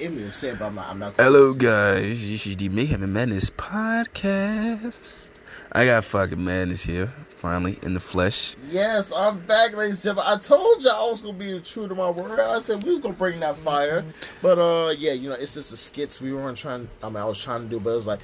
in me to say it, but I'm not. I'm not Hello, guys. This is the Mayhem and Madness podcast. I got fucking madness here, finally, in the flesh. Yes, I'm back, ladies and gentlemen. I told you I was gonna be true to my word. I said we was gonna bring that fire, but uh, yeah, you know, it's just the skits we weren't trying. I mean, I was trying to do, but it was like,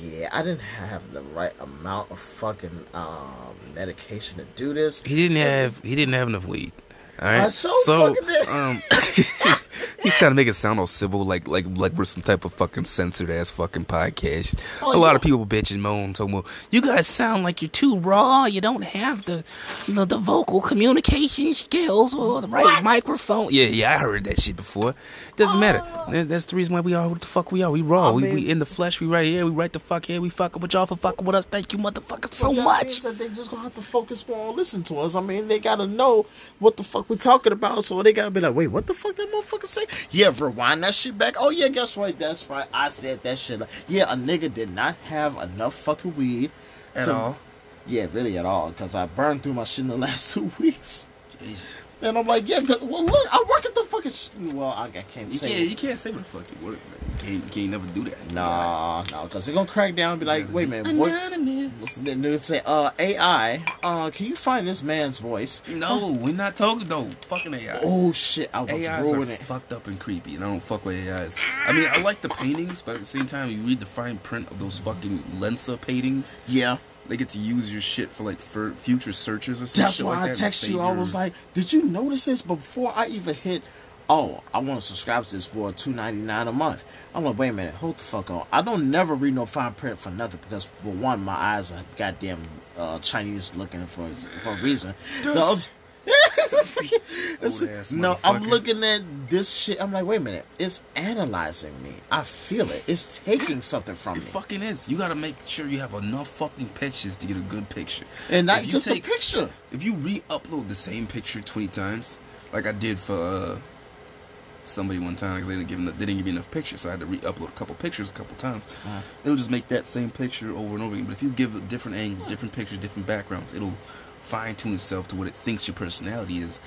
yeah, I didn't have the right amount of fucking um medication to do this. He didn't have he didn't have enough weed. All right. I so fucking did. um, he's trying to make it sound all civil, like like like we're some type of fucking censored ass fucking podcast. Oh, a lot yeah. of people bitch and moan, talking about you guys sound like you're too raw. You don't have the know, the vocal communication skills or the right What? microphone. Yeah, yeah, I heard that shit before. Doesn't matter. Oh. That's the reason why we are what the fuck we are. We raw. I we, we in the flesh. We right here. We right the fuck here. We fucking with y'all for fucking with us. Thank you, motherfuckers, so that much. that they just gonna have to focus more on listening to us. I mean, they gotta know what the fuck we're talking about, so they gotta be like, wait, what the fuck that motherfucker say? Yeah, rewind that shit back. Oh yeah, guess what? That's right. I said that shit. Yeah, a nigga did not have enough fucking weed At to- all. Yeah, really at all, because I burned through my shit in the last two weeks. Jesus. And I'm like, yeah, 'cause- well, look, I work at the fucking. Sh- well, I, I can't You say. can't, it. you can't say what the fuck you work. Man. You can't, you can't never do that. Nah, no, because they're gonna crack down and be like, wait a minute, voice. Anonymous. Then they would say, uh, AI, uh, can you find this man's voice? No, we're not talking though. Fucking AI. Oh shit, I was about AIs to are it. fucked up and creepy, and I don't fuck with AIs. I mean, I like the paintings, but at the same time, you read the fine print of those fucking Lensa paintings. Yeah, They get to use your shit for like for future searches or some that's shit why like I that. text you. I was like, did you notice this before I even hit? Oh, I want to subscribe to this for two ninety nine a month. I'm like, wait a minute, hold the fuck on. I don't never read no fine print for nothing because for one, my eyes are goddamn uh, Chinese looking for for a reason. The No, I'm looking at this shit. I'm like, wait a minute. It's analyzing me. I feel it. It's taking something from It me, fucking is. You gotta make sure you have enough fucking pictures to get a good picture. and not just take- a picture. If you re-upload the same picture twenty times, like I did for uh, somebody one time, because they didn't give enough, they didn't give me enough pictures, so I had to re-upload a couple pictures a couple times. Uh-huh. It'll just make that same picture over and over again. But if you give different angles, different pictures, different backgrounds, it'll fine-tune itself to what it thinks your personality is.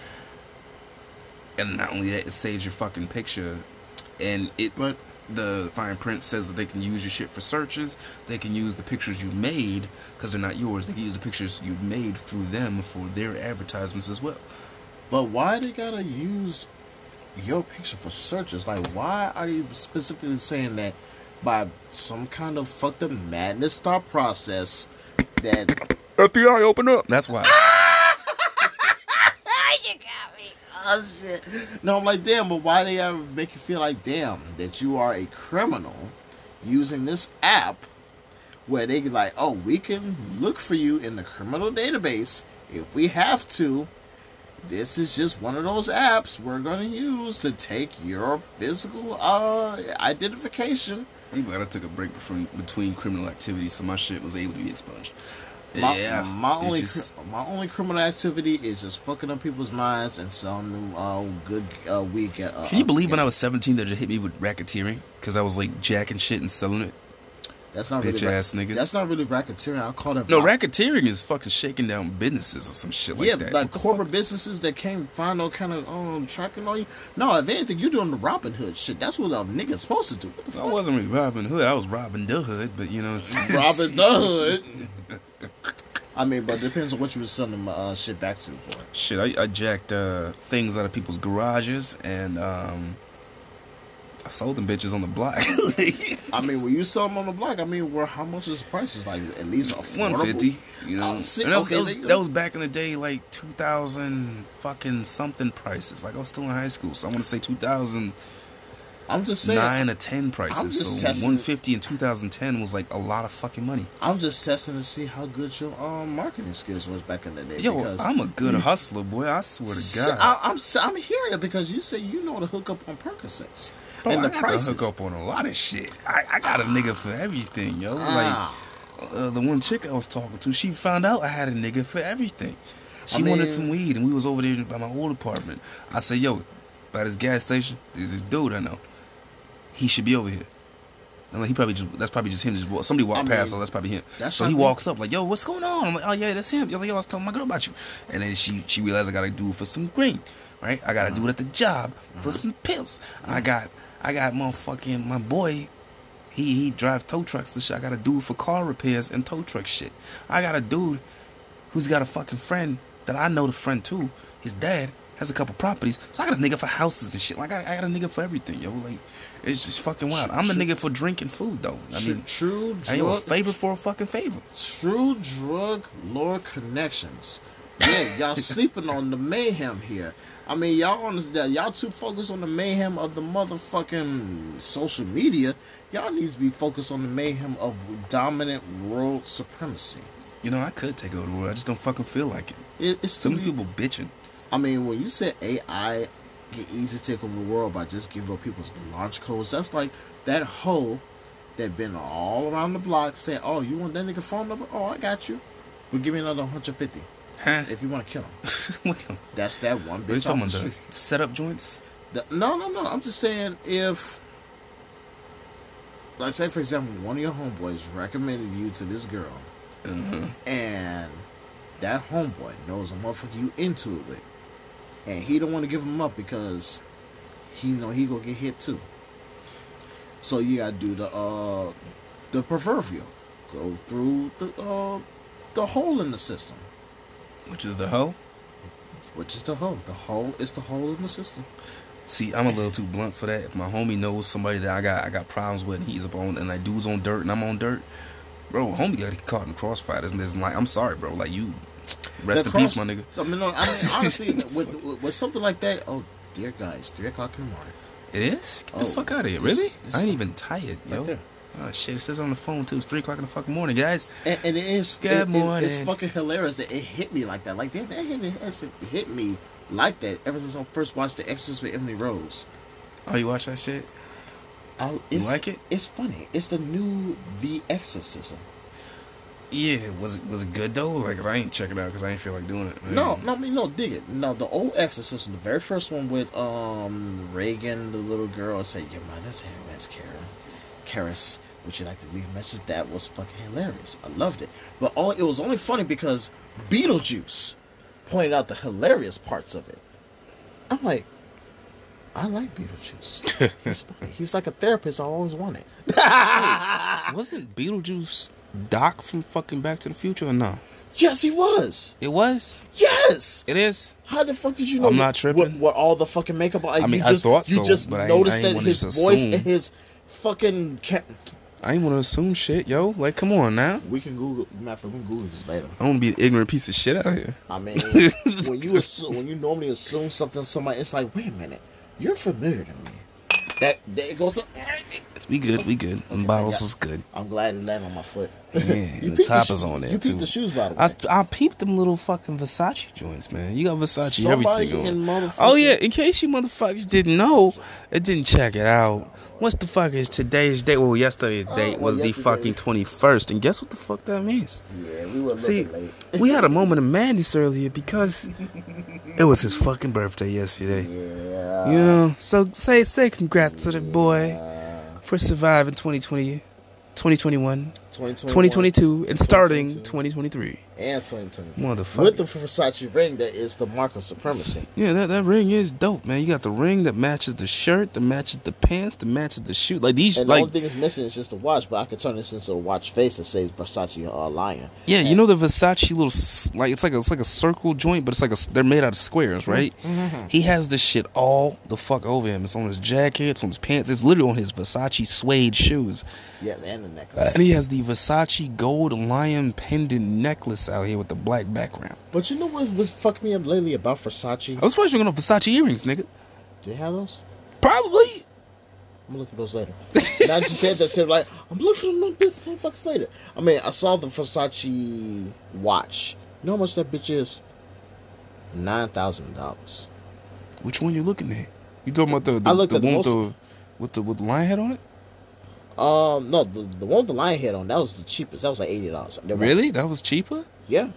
And not only that, it saves your fucking picture, and it But the fine print says that they can use your shit for searches. They can use the pictures you made because they're not yours. They can use the pictures you made through them for their advertisements as well. but why they gotta use your picture for searches? Like, why are you specifically saying that by some kind of fucked up madness thought process that FBI, open up. That's why. you got me. Oh shit. No, I'm like, damn, but why they ever make you feel like, damn, that you are a criminal using this app where they like, oh, we can look for you in the criminal database if we have to. This is just one of those apps we're gonna use to take your physical uh identification. I'm glad I took a break from between criminal activities, so my shit was able to be expunged. My, yeah, my only just- cri- my only criminal activity is just fucking up people's minds and selling them uh, good uh, weed. At, uh, Can you believe when I was 17 that it hit me with racketeering? Because I was like jacking shit and selling it. That's not Bitch really ass niggas. That's not really racketeering. I'll call that. No, racketeering is fucking shaking down businesses or some shit like yeah, that. Yeah, like corporate fuck? businesses that can't find no kind of um tracking on you. No, if anything, you're doing the Robin Hood shit. That's what a nigga's supposed to do. What the I wasn't really Robin Hood. I was Robin the Hood, but you know, Robin the Hood. I mean, but it depends on what you were selling my uh, shit back to for. Shit, I, I jacked uh, things out of people's garages and um, I sold them bitches on the block. I mean, when you sell them on the block, I mean, where how much is the prices? Like at least? One fifty, you know. See, and that, was, okay, that, was, that was back in the day, like two thousand fucking something prices. Like I was still in high school, so I want to say two thousand I'm just saying. nine or ten prices. So one fifty in two thousand ten was like a lot of fucking money. I'm just testing to see how good your um marketing skills was back in the day. Yo, because I'm a good hustler, boy. I swear to God. I, I'm s- I'm hearing it because you say you know to hook up on Percocets Bro, and I the got prices. to hook up on a lot of shit. I, I got a nigga for everything, yo. Ah. Like uh, the one chick I was talking to, she found out I had a nigga for everything. She I wanted some weed, and we was over there by my old apartment. I said, "Yo, by this gas station, there's this dude I know. He should be over here." I'm like, he probably just that's probably just him. Just walk, somebody walked I mean, past, so that's probably him. that's So he walks up like, "Yo, what's going on?" I'm like, "Oh yeah, that's him." Yo, like, yo, I was telling my girl about you, and then she she realized I gotta do it for some green, right? I gotta do it uh-huh. at the job for uh-huh. some pills. I uh-huh. got I got motherfucking my boy. He he drives tow trucks and shit. I got a dude for car repairs and tow truck shit. I got a dude who's got a fucking friend that I know the friend too. His dad has a couple properties, so I got a nigga for houses and shit. Like I, I got a nigga for everything, yo. Like it's just fucking wild. I'm the True- nigga for drinking food though. I mean, true I ain't a drug, favor for a fucking favor. true drug lord connections. Yeah, y'all sleeping on the mayhem here. I mean, y'all understand? Y'all too focused on the mayhem of the motherfucking social media. Y'all need to be focused on the mayhem of dominant world supremacy. You know, I could take over the world. I just don't fucking feel like it. It, it's Some people bitching. I mean, when you said AI get easy to take over the world by just giving up people's launch codes, that's like that hoe that been all around the block saying, "Oh, you want that nigga phone number? Oh, I got you. But give me another 150 Huh? if you want to kill him." That's that one are you bitch talking off the about? The setup joints? The- no, no, no. I'm just saying if, like, say for example, one of your homeboys recommended you to this girl, Uh-huh. and that homeboy knows a motherfucker you into it with, and he don't want to give him up because he know he gonna get hit too. So you gotta do the uh the proverbial, go through the uh the hole in the system, Which is the hoe? which is the hole. The hole is the hole in the system. See, I'm a little too blunt for that. If my homie knows somebody that I got I got problems with and he's up on and like dude's on dirt and I'm on dirt, bro, homie got caught in the crossfire. And this like I'm sorry, bro. Like you rest The in peace, my nigga. I mean, no, I mean honestly, with, with with something like that, oh dear it's three o'clock in the morning. It is? Get the Oh, fuck out of here. this- really? this- I ain't even tired, yo. Right there. Oh shit, it says on the phone too. It's three o'clock in the fucking morning, guys. And, and it is Good it- it- it's fucking hilarious that it hit me like that. Like that, that hit, it hit me like that ever since I first watched The Exorcist with Emily Rose. Oh, you watch that shit? I, You like it? It's funny. It's the new The Exorcism. Yeah, was it was it good though? Like, 'cause I ain't checking out because I ain't feel like doing it. No, no, I mean no, dig it. No, the old Exorcism, the very first one with um Regan, the little girl, said your mother's name is Karen. Karis, would you like to leave a message? That was fucking hilarious. I loved it. But all it was only funny because Beetlejuice pointed out the hilarious parts of it. I'm like, I like Beetlejuice. He's funny. He's like a therapist I always wanted. Wasn't Beetlejuice Doc from fucking Back to the Future or no? yes, he was. It was. Yes. It is. How the fuck did you know? I'm not tripping. What, what all the fucking makeup? Like, I mean, you I just, thought you so, just but I ain't- noticed that his voice assume. and his fucking. Ca- I ain't want to assume shit, yo. Like, come on now. we can Google. Matter we can Google this later. I don't want to be an ignorant piece of shit out here. I mean, when you assume, when you normally assume something, somebody, it's like, wait a minute, you're familiar to me. That, it goes. Up, We good, we good. Okay, bottles is good. I'm glad it landed on my foot. Yeah, you the peeped top sho- is on there You too. peeped the shoes, by the way. I I peeped them little fucking Versace joints, man. You got Versace Somebody everything in on. motherfucking. Oh yeah, in case you motherfuckers didn't know, it didn't check it out. What's the fuck is today's date? Well, yesterday's Oh, date well, was the fucking twenty first, and guess what the fuck that means? Yeah, we were See, late. we had a moment of madness earlier because it was his fucking birthday yesterday. Yeah. You know, so say say congrats to the boy for surviving 2020, 2021, 2021, 2022, and starting 2023. and 2020. Motherfucker. With the Versace ring that is the mark of supremacy. Yeah, that, that ring is dope, man. You got the ring that matches the shirt, that matches the pants, that matches the shoe. Like these, And the only thing that's missing is just the watch, but I could turn this into a watch face that says Versace uh, Lion. yeah, you know the Versace little like it's like a, it's like a circle joint, but it's like a they're made out of squares, right? Mm-hmm. He has this shit all the fuck over him. It's on his jacket, it's on his pants, it's literally on his Versace suede shoes, Yeah, and the necklace. and he has the Versace gold lion pendant necklace out here with the black background. but you know what's, what's fucked me up lately about Versace? I was surprised you're gonna Versace earrings, nigga. Do you have those? Probably. I'm gonna look for those later. and I just said that shit like I'm looking for them motherfuckers later. I mean, I saw the Versace watch. You know how much that bitch is? Nine thousand dollars. Which one you looking at? You talking about the the, I looked the at one most- with the with the lion head on it? Um, no, the the one with the lion head on that was the cheapest. That was like eighty dollars. Really? That was cheaper? Yeah,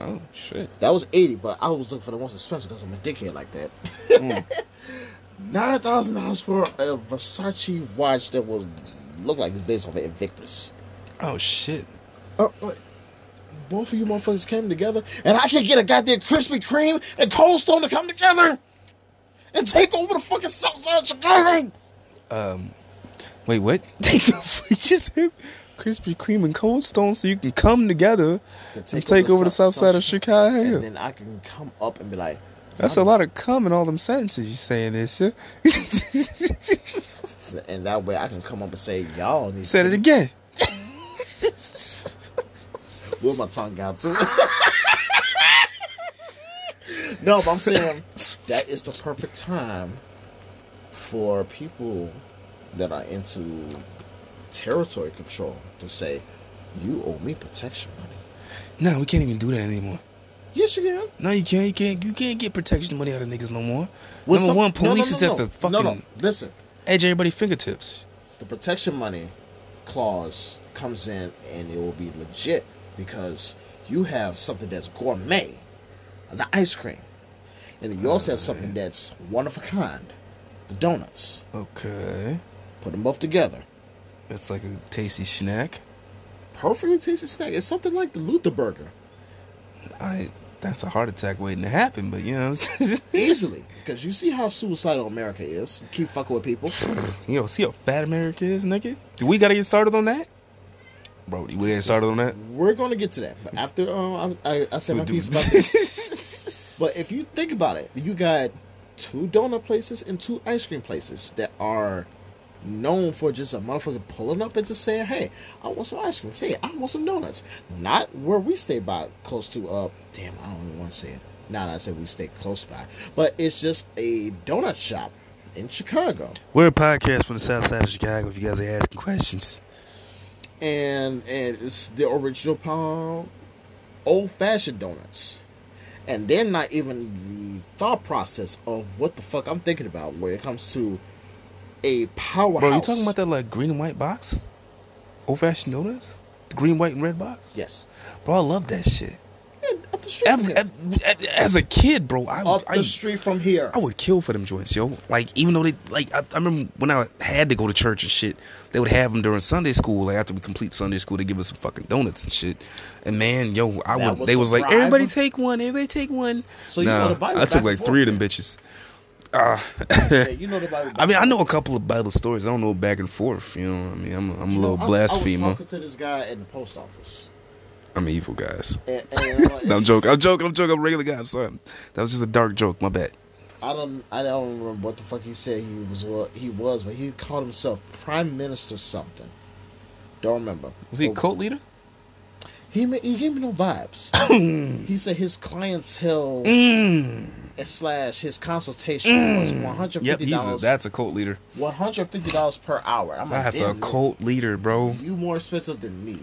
Oh shit. that was eighty. But I was looking for the most expensive because I'm a dickhead like that. Mm. Nine thousand dollars for a Versace watch that was looked like it was based on the Invictus. Oh shit. Uh, uh, both of you motherfuckers came together, and I can get a goddamn Krispy Kreme and Cold Stone to come together and take over the fucking South Side of Chicago. Um, wait, what? They just have Krispy Kreme and Cold Stone so you can come together To and take over the south side of Chicago. And then I can come up and be like, That's a lot of cum in all them sentences you saying this. Yeah? and that way I can come up and say, y'all need Said it again. with my tongue out too. no, but I'm saying that is the perfect time for people that are into territory control to say, "You owe me protection money." No, we can't even do that anymore. Yes, you can. No, you can't. You can't. You can't get protection money out of niggas no more. With Number some- one, no, no, police no, is no. at the fucking No, no. Listen, edge of everybody's fingertips. the protection money clause comes in and it will be legit because you have something that's gourmet, the ice cream, and then you also have something that's one of a kind, the donuts. Okay, Put them both together. it's like a tasty snack. Perfectly tasty snack. It's something like the Luther Burger. I. That's a heart attack waiting to happen, but you know, what I'm saying? Easily. Because you see how suicidal America is. Keep fucking with people. you know, see how fat America is, nigga. Do we gotta get started on that, bro? We gotta get started on that. We're going to get to that. But after uh, I, I, I said my We'll piece about this. But if you think about it, you got two donut places and two ice cream places that are known for just a motherfucker pulling up and just saying, "Hey, I want some ice cream." Say, "I want some donuts." Not where we stay by, close to. Uh, damn, I don't even want to say it. Now that I said we stay close by, but it's just a donut shop in Chicago, We're a podcast from the south side of Chicago. If you guys are asking questions, and and it's the original uh, old fashioned donuts. And they're not even the thought process of what the fuck I'm thinking about when it comes to a powerhouse. bro, you talking about that like green and white box, old fashioned donuts, the green, white, and red box? Yes. Bro, I love that shit. Yeah, up the street from As, a kid, bro, I Up I, the street from here. I would kill for them joints, yo. Like even though they like, I, I remember when I had to go to church and shit, they would have them during Sunday school. Like after we complete Sunday school, they give us some fucking donuts and shit. And man, yo, I That would. was They was like, everybody take one, everybody take one. So you nah, know the Bible I took like three of them bitches. Yeah, you know the Bible. I mean, I know a couple of Bible stories. I don't know back and forth. You know, what I mean, I'm, I'm a You know, little I was- I was blasphemer. talking to this guy in the post office. I'm evil, guys. And, and uh, No, I'm joking. I'm joking. I'm joking. I'm a regular guy. I'm sorry. That was just a dark joke. My bad. I don't. I don't remember what the fuck he said he was. What he was, but he called himself Prime Minister something. Don't remember. Was he a cult leader? He he gave me no vibes. he said his clientele Mm. Slash his consultation was one hundred Yep, fifty a, dollars. that's a cult leader. One hundred fifty dollars per hour. I'm like, That's a damn, cult leader, bro. You more expensive than me.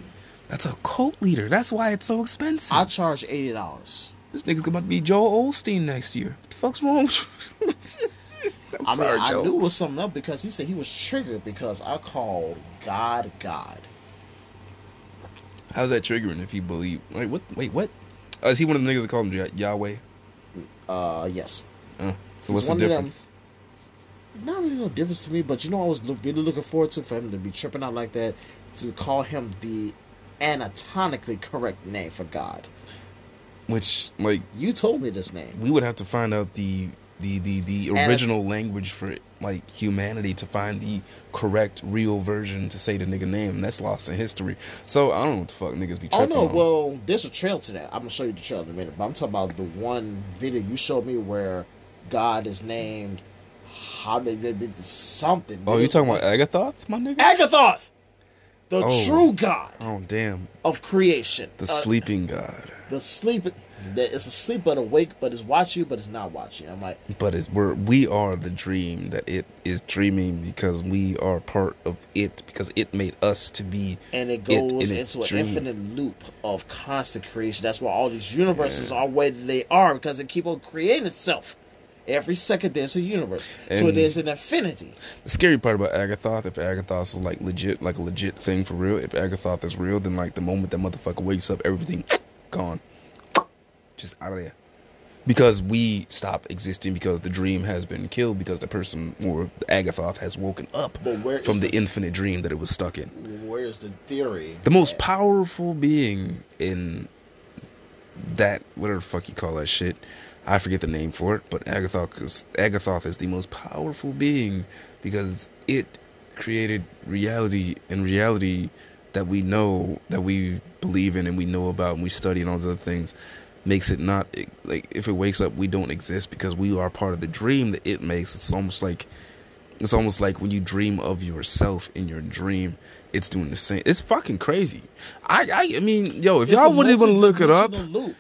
That's a cult leader. That's why it's so expensive. I charge eighty dollars. this nigga's about to be Joel Osteen next year. What the fuck's wrong with you? I'm I mean, sorry, I Joe. knew it was something up because he said he was triggered because I called God God. How's that triggering if you believe? Wait, what? Wait, what? Uh, is he one of the niggas that call him Yahweh? Uh, yes. Uh, so what's the them- difference? Not really no difference to me, but you know, I was look, really looking forward to for him to be tripping out like that to call him the anatomically correct name for God. Which, like, You told me this name. we would have to find out the the the, the original language for like humanity to find the correct real version to say the nigga name and that's lost in history so i don't know what the fuck niggas be Oh no, on. well, there's a trail to that. I'm gonna show you the trail in a minute, but I'm talking about the one video you showed me where God is named. How they did something? oh you talking about agathoth my nigga Agathoth, the Oh. true God oh damn of creation, the Uh, sleeping god the sleeping. That it's asleep but awake, but it's watching you, but it's not watching. I'm like, but it's we're we are the dream that it is dreaming because we are part of it because it made us to be and it It goes in its into an dream. infinite loop of constant creation. That's why all these universes are where they are because it keep on creating itself. Every second there's a universe, so there's an infinity. The scary part about Agathoth, if Agathoth is like legit, like a legit thing for real, if Agathoth is real, then like the moment that motherfucker wakes up, everything gone, just out of there. Because we stop existing because the dream has been killed because the person or Agathoth has woken up from the, the- infinite dream that it was stuck in. Where's the theory? The most powerful being in that whatever the fuck you call that shit. I forget the name for it, but Agathoth is, Agathoth is the most powerful being because it created reality and reality that we know that we believe in and we know about and we study and all those other things makes it not like if it wakes up we don't exist because we are part of the dream that it makes it's almost like it's almost like when you dream of yourself in your dream it's doing the same it's fucking crazy i i, I mean yo if It's y'all wouldn't even look it up Loop.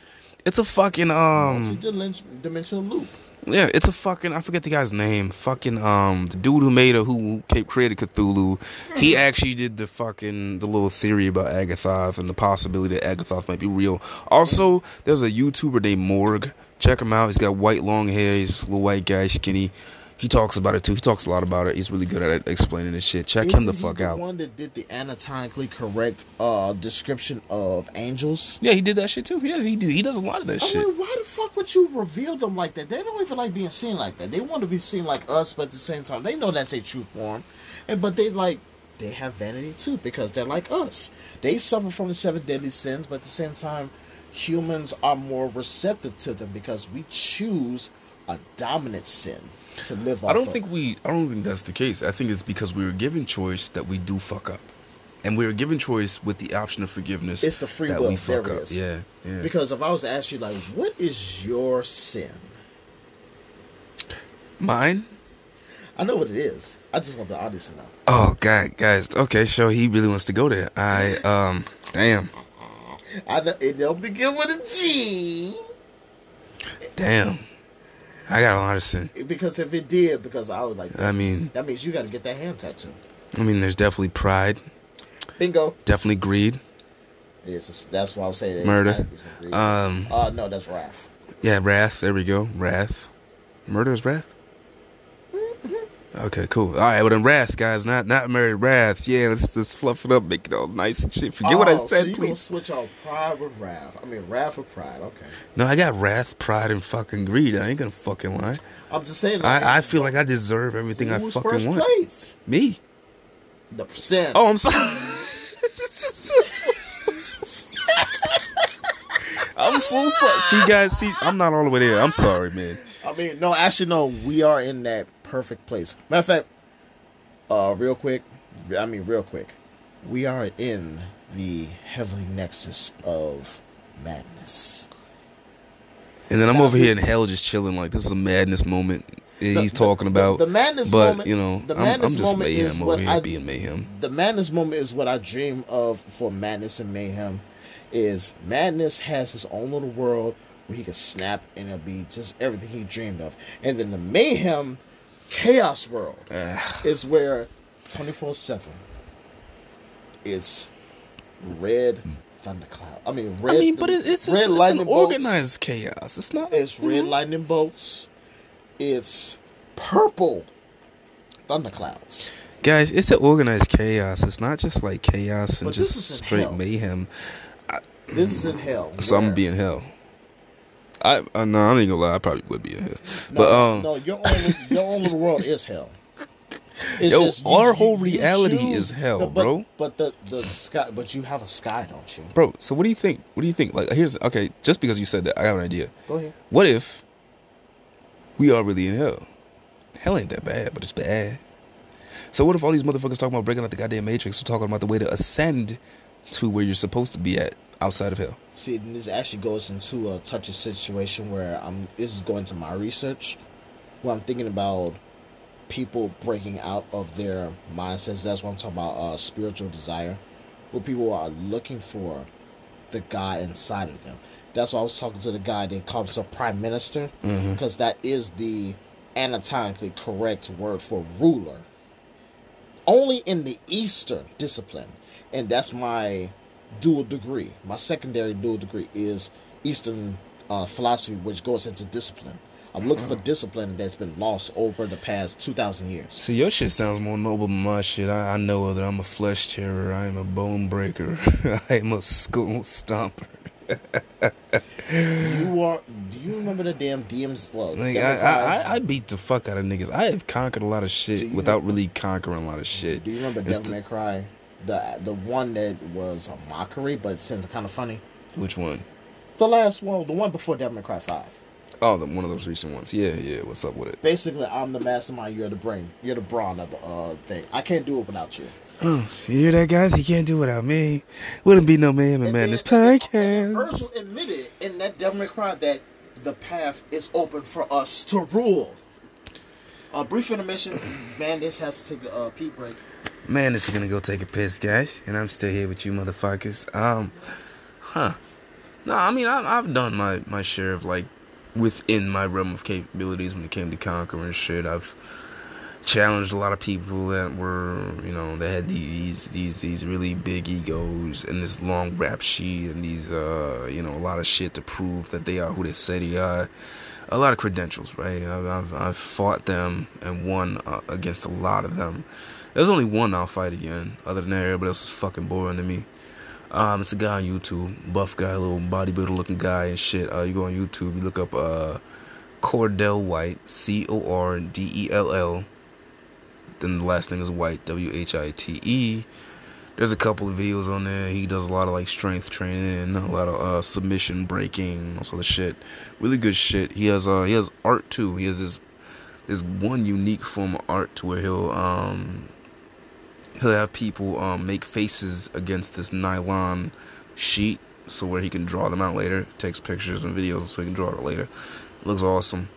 it's a fucking um Multi-dimensional loop. Yeah, it's a fucking I forget the guy's name. Fucking um the dude who made a who created Cthulhu. He actually did the fucking the little theory about Agathoth and the possibility that Agathoth might be real. Also, there's a YouTuber named Morg. Check him out. He's got white long hair. He's a little white guy, skinny. He talks about it too. He talks a lot about it. He's really good at explaining this shit. Check him Isn't the he fuck the out. one that did the anatomically correct uh, description of angels. Yeah, he did that shit too. Yeah, he did. He does a lot of that I'm shit. like, why the fuck would you reveal them like that? They don't even like being seen like that. They want to be seen like us, but at the same time, they know that's their true form. And but they like they have vanity too because they're like us. They suffer from the seven deadly sins, but at the same time, humans are more receptive to them because we choose a dominant sin to live off I don't of. think we. I don't think that's the case. I think it's because we were given choice that we do fuck up, and we were given choice with the option of forgiveness. It's the free that will. we fuck it up. is. Yeah, yeah. Because if I was to ask you, like, what is your sin? Mine. I know what it is. I just want the audience to know. Oh God, guys. Okay, so he really wants to go there. I um, damn, I know it don't begin with a G. damn. I got a lot of sin. Because if it did, because I was like, I mean, that means you got to get that hand tattoo. I mean, there's definitely pride, Bingo. definitely greed. Yes, that's why I was saying it's Murder. it's not greed. Um, uh, no, that's wrath. yeah, wrath. There we go. Wrath. Murder is wrath. Okay, cool. All right, well then, wrath, guys, not not murder, wrath. Yeah, let's let's fluff it up, make it all nice and shit. Forget what I Oh, said, so you gonna please. switch out pride with wrath? I mean, wrath with pride. Okay. No, I got wrath, pride, and fucking greed. I ain't gonna fucking lie. I'm just saying. Like, I, I feel like I deserve everything I fucking first want. place? Me. The percent. Oh, I'm sorry. I'm so sorry. See, guys, see, I'm not all the way there. I'm sorry, man. I mean, no, actually, no. We are in that perfect place. Matter of fact, uh, real quick. I mean, real quick. We are in the heavenly nexus of madness. And then I'm Now, over here in hell just chilling like this is a madness moment The- he's talking the- about. the madness but, moment- you know, the I'm, I'm madness just moment is mayhem what over here I- being mayhem. The madness moment is what I dream of for madness and mayhem. Is madness has his own little world where he can snap and it'll be just everything he dreamed of, and then the mayhem, chaos world is where twenty four seven. It's red hmm. thundercloud. I mean red. I mean, but it's, red it's, it's lightning an bolts. organized chaos. It's not. It's red lightning bolts. It's purple thunderclouds. Guys, it's an organized chaos. It's not just like chaos and But just is straight hell. mayhem. This is in hell. So I'm gonna be in hell. I uh, no, I'm ain't gonna lie. I probably would be in hell. No, but um, no, your own your own little world is hell. It's Yo, our whole reality is hell, No, but, bro. But the the sky, but you have a sky, don't you? bro. So what do you think? What do you think? Like, here's okay. Just because you said that, I got an idea. Go ahead. What if we are really in hell? Hell ain't that bad, but it's bad. So what if all these motherfuckers talking about breaking out the goddamn matrix or talking about the way to ascend to where you're supposed to be at outside of hell? See, and this actually goes into a touchy situation where I'm. This is going to my research, where I'm thinking about people breaking out of their mindsets. That's what I'm talking about. Uh, spiritual desire, where people are looking for the God inside of them. That's why I was talking to the guy that calls himself prime minister, because that is the anatomically correct word for ruler. Only in the Eastern discipline, and that's my dual degree. My secondary dual degree is Eastern uh, philosophy, which goes into discipline. I'm looking for discipline that's been lost over the past two thousand years. So your shit sounds more noble than my shit. I, I know that I'm a flesh terror. I am a bone breaker. I am a school stomper. You are. Do you remember the damn DMs? Well, Like I, I, I, beat the fuck out of niggas. I have conquered a lot of shit without really conquering a lot of shit. Do you remember It's Devil May Cry? The the one that was a mockery, but it seemed kind of funny. Which one? The last one, the one before Devil May Cry Five. Oh, the, one of those recent ones. Yeah, yeah. What's up with it? Basically, I'm the mastermind. You're the brain. You're the brawn of the uh, thing. I can't do it without you. Oh, you hear that, guys? He can't do it without me. Wouldn't be no Mayhem and Madness podcast. Admitted in that Devil May Cry that the path is open for us to rule. A brief intermission. Madness has to take a uh, pee break. Madness is gonna go take a piss, guys, and I'm still here with you, motherfuckers. Um, huh? No, I mean I, I've done my my share of like within my realm of capabilities when it came to conquering shit. I've challenged a lot of people that were, you know, that had these these these really big egos and this long rap sheet and these uh, you know, a lot of shit to prove that they are who they say they are. A lot of credentials, right? I've I've, I've fought them and won uh, against a lot of them. There's only one I'll fight again. Other than that, everybody else is fucking boring to me. Um, it's a guy on YouTube, buff guy, little bodybuilder looking guy and shit. Uh, you go on YouTube, you look up uh, Cordell White, C O R D E L L then the last name is White, W H I T E. There's a couple of videos on there. He does a lot of like strength training, a lot of uh, submission breaking, all sort of shit. Really good shit. He has uh he has art too. He has this this one unique form of art to where he'll um he'll have people um make faces against this nylon sheet so where he can draw them out later. Takes pictures and videos so he can draw it later. Looks awesome.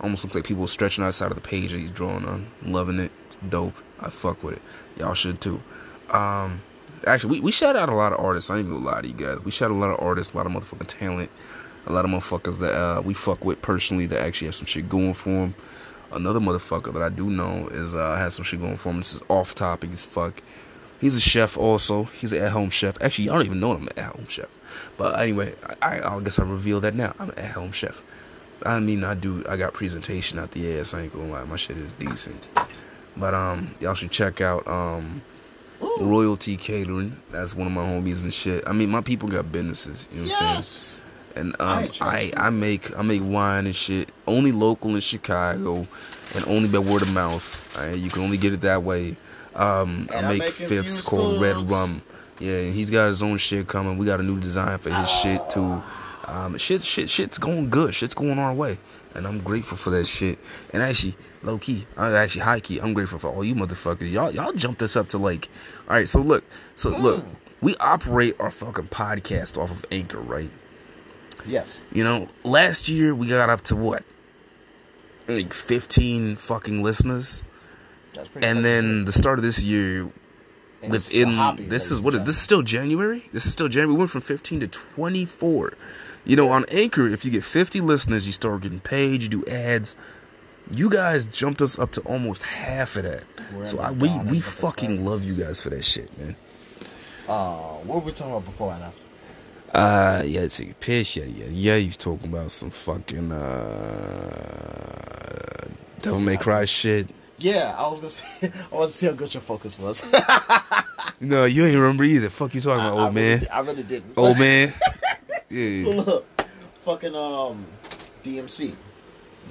Almost looks like people stretching outside of the page that he's drawing on. Loving it. It's dope. I fuck with it. Y'all should too. Um, actually, we, we shout out a lot of artists. I ain't gonna lie to you guys. We shout a lot of artists, a lot of motherfucking talent, a lot of motherfuckers that uh, we fuck with personally that actually have some shit going for them. Another motherfucker that I do know is uh, has some shit going for him. This is off topic as fuck. He's a chef also. He's an at-home chef. Actually, I don't even know I'm an at-home chef. But anyway, I, I, I guess I reveal that now. I'm an at-home chef. I mean, I do. I got presentation out the ass. I ain't gonna lie, my shit is decent. But um, y'all should check out um, Royalty Catering. That's one of my homies and shit. I mean, my people got businesses. You know what I'm Yes. saying? And um, I I make I make wine and shit. Only local in Chicago, and only by word of mouth. Alright, you can only get it that way. Um, I I'm make fifths called Red. Rum. Yeah, he's got his own shit coming. We got a new design for his shit too. Um, shit, shit, shit's going good. Shit's going our way, and I'm grateful for that shit. And actually, low key, I actually high key, I'm grateful for all you motherfuckers. Y'all, y'all jumped us up to like, all right. So look, so look, we operate our fucking podcast off of Anchor, right? Yes. You know, last year we got up to what, like 15 fucking listeners, That's pretty and then the start of this year. And within hobby, this is what is this is still January? This is still January. We went from 15 to 24. You know, on Anchor, if you get 50 listeners, you start getting paid. You do ads. You guys jumped us up to almost half of that. We're so I, we we end of the fucking love you guys for that shit, man. Uh, what were we talking about before and after? Uh, yeah, take a piss. Yeah, yeah, yeah. You talking about some fucking uh, Devil May Cry shit. Yeah, I was gonna say. I want to see how good your focus was. No, you ain't remember either. Fuck you talking about, I, old I man. Really, I really didn't. Old man. Yeah. So look, fucking um, DMC.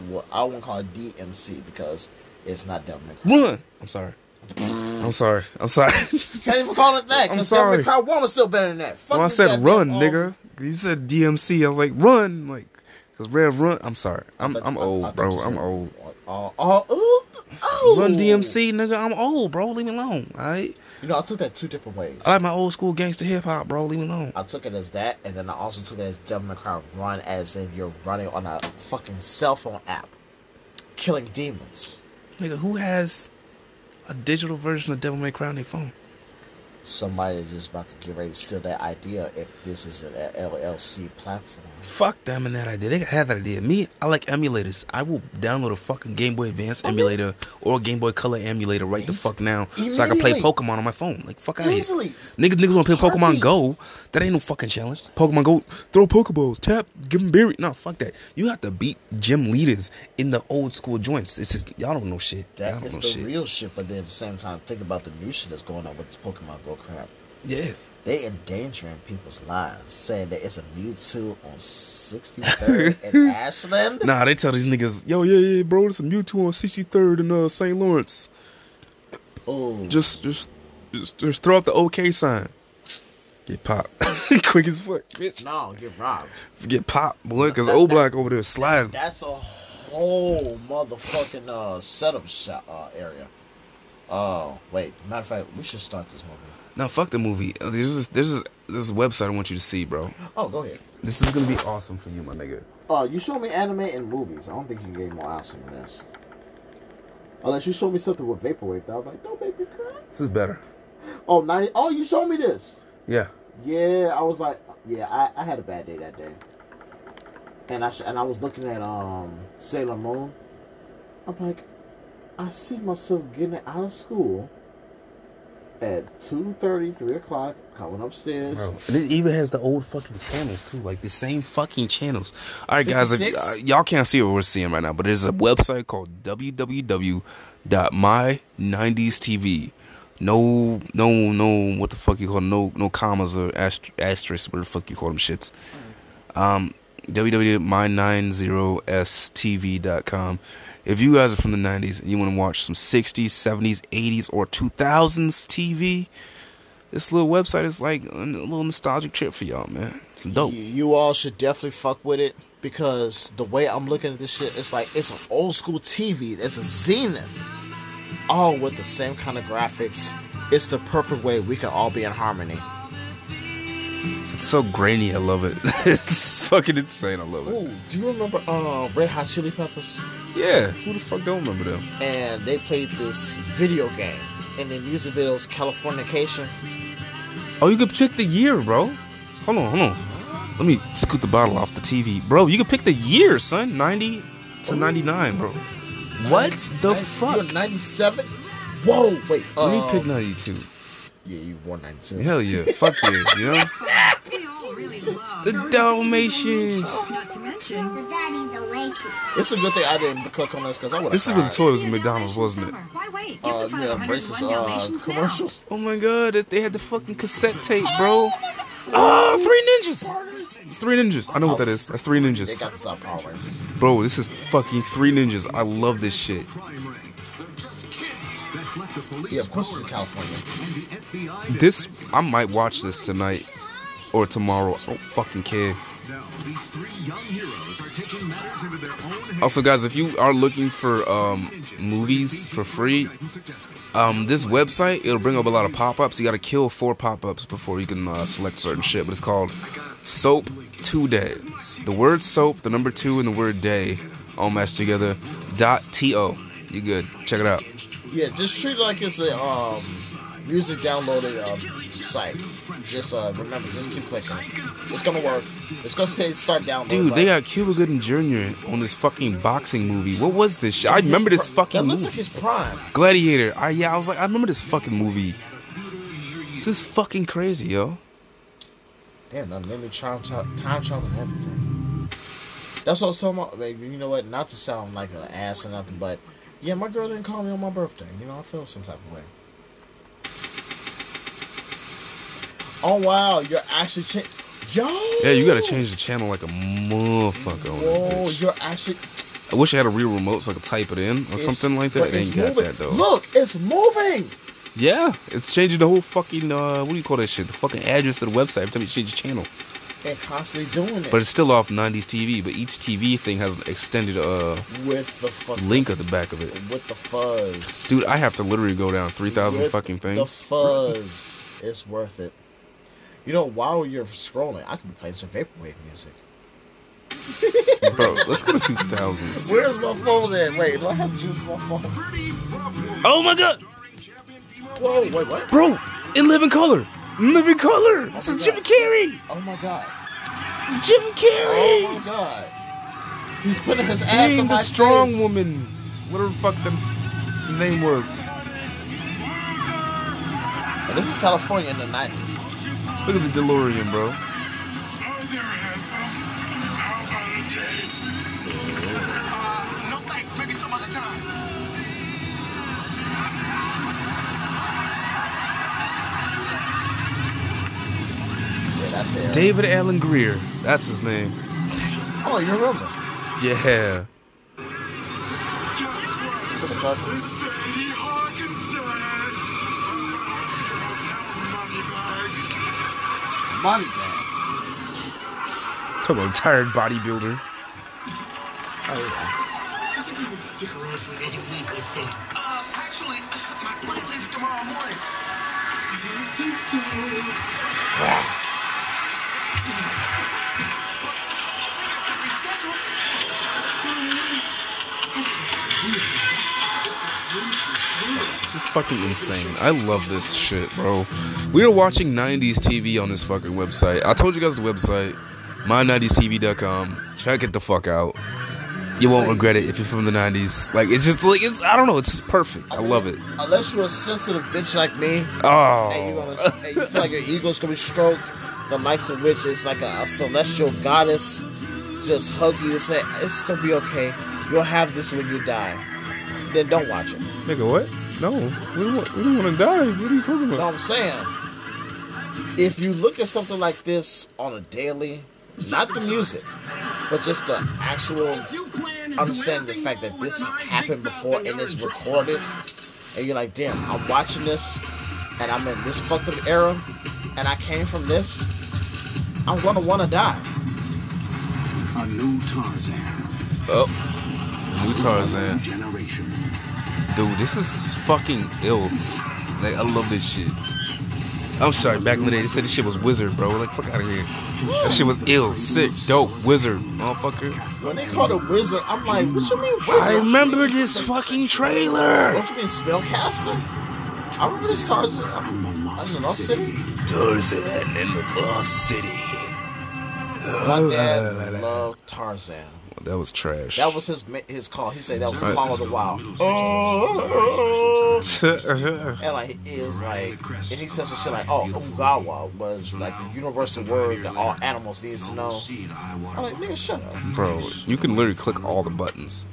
Well, I won't call it DMC because it's not Devil May Cry. Run. I'm sorry. I'm sorry. I'm sorry. Can't even call it that. I'm 'cause sorry. One was still better than that. Fuck when I said run, nigga, you said DMC. I was like run, like because Rev run. I'm sorry. I'm I'm old, bro. I'm old. Oh, oh, oh. Run DMC, nigga. I'm old, bro. Leave me alone. All right. You know, I took that two different ways. I like my old school gangster hip hop, bro. Leave me alone. I took it as that, and then I also took it as Devil May Cry Run, as in you're running on a fucking cell phone app, killing demons. Nigga, who has a digital version of Devil May Cry on their phone? Somebody is just about to get ready to steal that idea if this is an LLC platform. Fuck them and that idea. They had that idea. Me, I like emulators. I will download a fucking Game Boy Advance emulator or a Game Boy Color emulator right the fuck now, so I can play Pokemon on my phone. Like fuck out here. Easily. Niggas, niggas want to play Pokemon Heartbeat. Go. That ain't no fucking challenge. Pokemon Go, throw Pokeballs, tap, give them berry. No, fuck that. You have to beat gym leaders in the old school joints. It's just y'all don't know shit. y'all don't is know the shit. real shit, but then at the same time, think about the new shit that's going on with this Pokemon Go crap. Yeah. They endangering people's lives, saying that it's a Mewtwo on 63rd in Ashland. Nah, they tell these niggas, yo, yeah, yeah, bro, it's a Mewtwo on 63rd in uh, St. Lawrence. Oh, Just, just, just, just throw up the OK sign. Get popped. Quick as fuck, bitch. No, get robbed. Get popped, boy, because old black over there sliding. That's a whole motherfucking uh, setup shot, uh, area. Oh, wait. Matter of fact, we should start this movie. No, fuck the movie. There's this, there's this, this website I want you to see, bro. Oh, go ahead. This is gonna be awesome for you, my nigga. Uh, you show me anime and movies. I don't think you can get more awesome than this. Unless you show me something with vaporwave, that I was like, don't make me cry. This is better. Oh, 90. Oh, you showed me this. Yeah. Yeah, I was like, yeah, I, I had a bad day that day. And I sh- and I was looking at um Sailor Moon. I'm like, I see myself getting out of school at 2.30, 3 o'clock, coming upstairs. Bro, and it even has the old fucking channels too, like the same fucking channels. All right, guys, 56? uh, y'all can't see what we're seeing right now, but there's a website called www.my90stv. No, no, no. What the fuck you call them? No, no commas or ast- asterisks. What the fuck you call them shits? Um, www.my90stv.com. If you guys are from the 90s and you want to watch some 60s, 70s, 80s, or 2000s TV, this little website is like a little nostalgic trip for y'all, man. Dope. You, you all should definitely fuck with it because the way I'm looking at this shit, it's like it's an old school TV. It's a Zenith, all with the same kind of graphics. It's the perfect way we can all be in harmony. It's so grainy. I love it. it's fucking insane. I love it. Ooh, do you remember uh, Red Hot Chili Peppers? Yeah. Who the fuck don't remember them? And they played this video game, and the music videos Californication. Oh, you could pick the year, bro. Hold on, hold on. Let me scoot the bottle off the TV, bro. You could pick the year, son. Ninety to ninety-nine, bro. What the fuck? You're 97. Whoa, wait. Let me uh, pick ninety-two. Yeah, you won 92. Hell yeah, fuck yeah, you know. Really love The Dalmatians. Not to mention, The daddy. It's a good thing I didn't click on this because I would have. This is where the toy was at McDonald's, wasn't it? Why wait? Get Uh, the you know, racist uh, Dalmatians now. commercials. Oh my god, they had the fucking cassette tape, bro. Oh, three ninjas. It's three ninjas. I know what that is. That's three ninjas. They ninjas. got this out Power Rangers. Bro, this is fucking three ninjas. I love this shit. Yeah, of course it's in California. This, I might watch this tonight or tomorrow. I don't fucking care. Also, guys, if you are looking for um, movies for free, um, this website it'll bring up a lot of pop-ups. You got to kill four pop-ups before you can uh, select certain shit. But it's called Soap Two Days. The word soap, the number two, and the word day all mashed together. Dot to. You good? Check it out. Yeah, just treat it like it's a um, music downloaded uh, site. Just uh, remember, just keep clicking. It's gonna work. It's gonna say start downloading. Dude, they got Cuba Gooding Jr. on this fucking boxing movie. What was this shit? I remember this fucking That looks movie. like his prime. Gladiator. I yeah, I was like, I remember this fucking movie. This is fucking crazy, yo. Damn, that made me time tra- time travel and everything. That's what I was talking about. Like, you know what? Not to sound like an ass or nothing, but yeah, my girl didn't call me on my birthday. You know, I felt some type of way. Oh wow, you're actually cha- yo. Yeah, you gotta change the channel like a motherfucker Whoa, you're actually I wish I had a real remote so I could type it in or it's- something like that. it's ain't got that though. Look, it's moving. Yeah, it's changing the whole fucking uh, what do you call that shit? The fucking address of the website every time you change the channel. And constantly doing it. But it's still off 90s TV. But each TV thing has an extended uh with the fuck link at the back of it. with the fuzz. Dude, I have to literally go down 3,000 With fucking The things. fuzz. It's worth it. You know, while you're scrolling, I could be playing some vaporwave music. Bro, let's go to 2000s. Where's my phone at? Wait, do I have juice in my phone? Oh my god! Whoa, wait, what? Bro, in living color! In living color! This is Jimmy God. Carrey! Oh my god. It's Jimmy Oh my god. He's putting his ass Being on the my strong face. woman. Whatever the fuck the the name was. And this is California in the 90s. Look at the DeLorean, bro. No thanks, maybe some other time. Yeah, that's. David Alan Grier. That's his name. Oh, you remember? Yeah. Put the bags. Talk about retired bodybuilder. Oh yeah. Uh, This is fucking insane. I love this shit, bro. We are watching 90s TV on this fucking website. I told you guys the website, my90stv.com. Check it the fuck out. You won't regret it if you're from the 90s. Like, it's just like, it's, I don't know, it's just perfect. I love it. Unless you're a sensitive bitch like me, Oh. and you gonna, and you feel like your ego's gonna be stroked, the likes of which is like a, a celestial goddess just hug you and say it's gonna be okay. You'll have this when you die. Then don't watch it. Nigga, what? No, we don't, want, we don't want to die. What are you talking about? what I'm saying? If you look at something like this on a daily, not the music, but just the actual understanding the fact that this happened before and it's recorded, and you're like, damn, I'm watching this, and I'm in this fucked up era, and I came from this, I'm gonna wanna die. A new Tarzan. Oh, new Tarzan. Generation. Dude, this is fucking ill. Like, I love this shit. I'm sorry, back in the day, they said this shit was wizard, bro. Like, fuck out of here. That shit was ill, sick, dope, wizard, motherfucker. When they called it wizard, I'm like, what you mean wizard? I remember this fucking trailer. Don't you mean spellcaster? I remember this Tarzan. I'm, I'm in the Lost City. Tarzan in the Lost City. My dad loved Tarzan. That was trash. That was his his call. He said that was the call of the wild. Oh, and like he is like, and he says some shit like, "Oh, Ungawa was like the universal word that all animals need to know." I'm like, nigga, shut up. Bro, you can literally click all the buttons.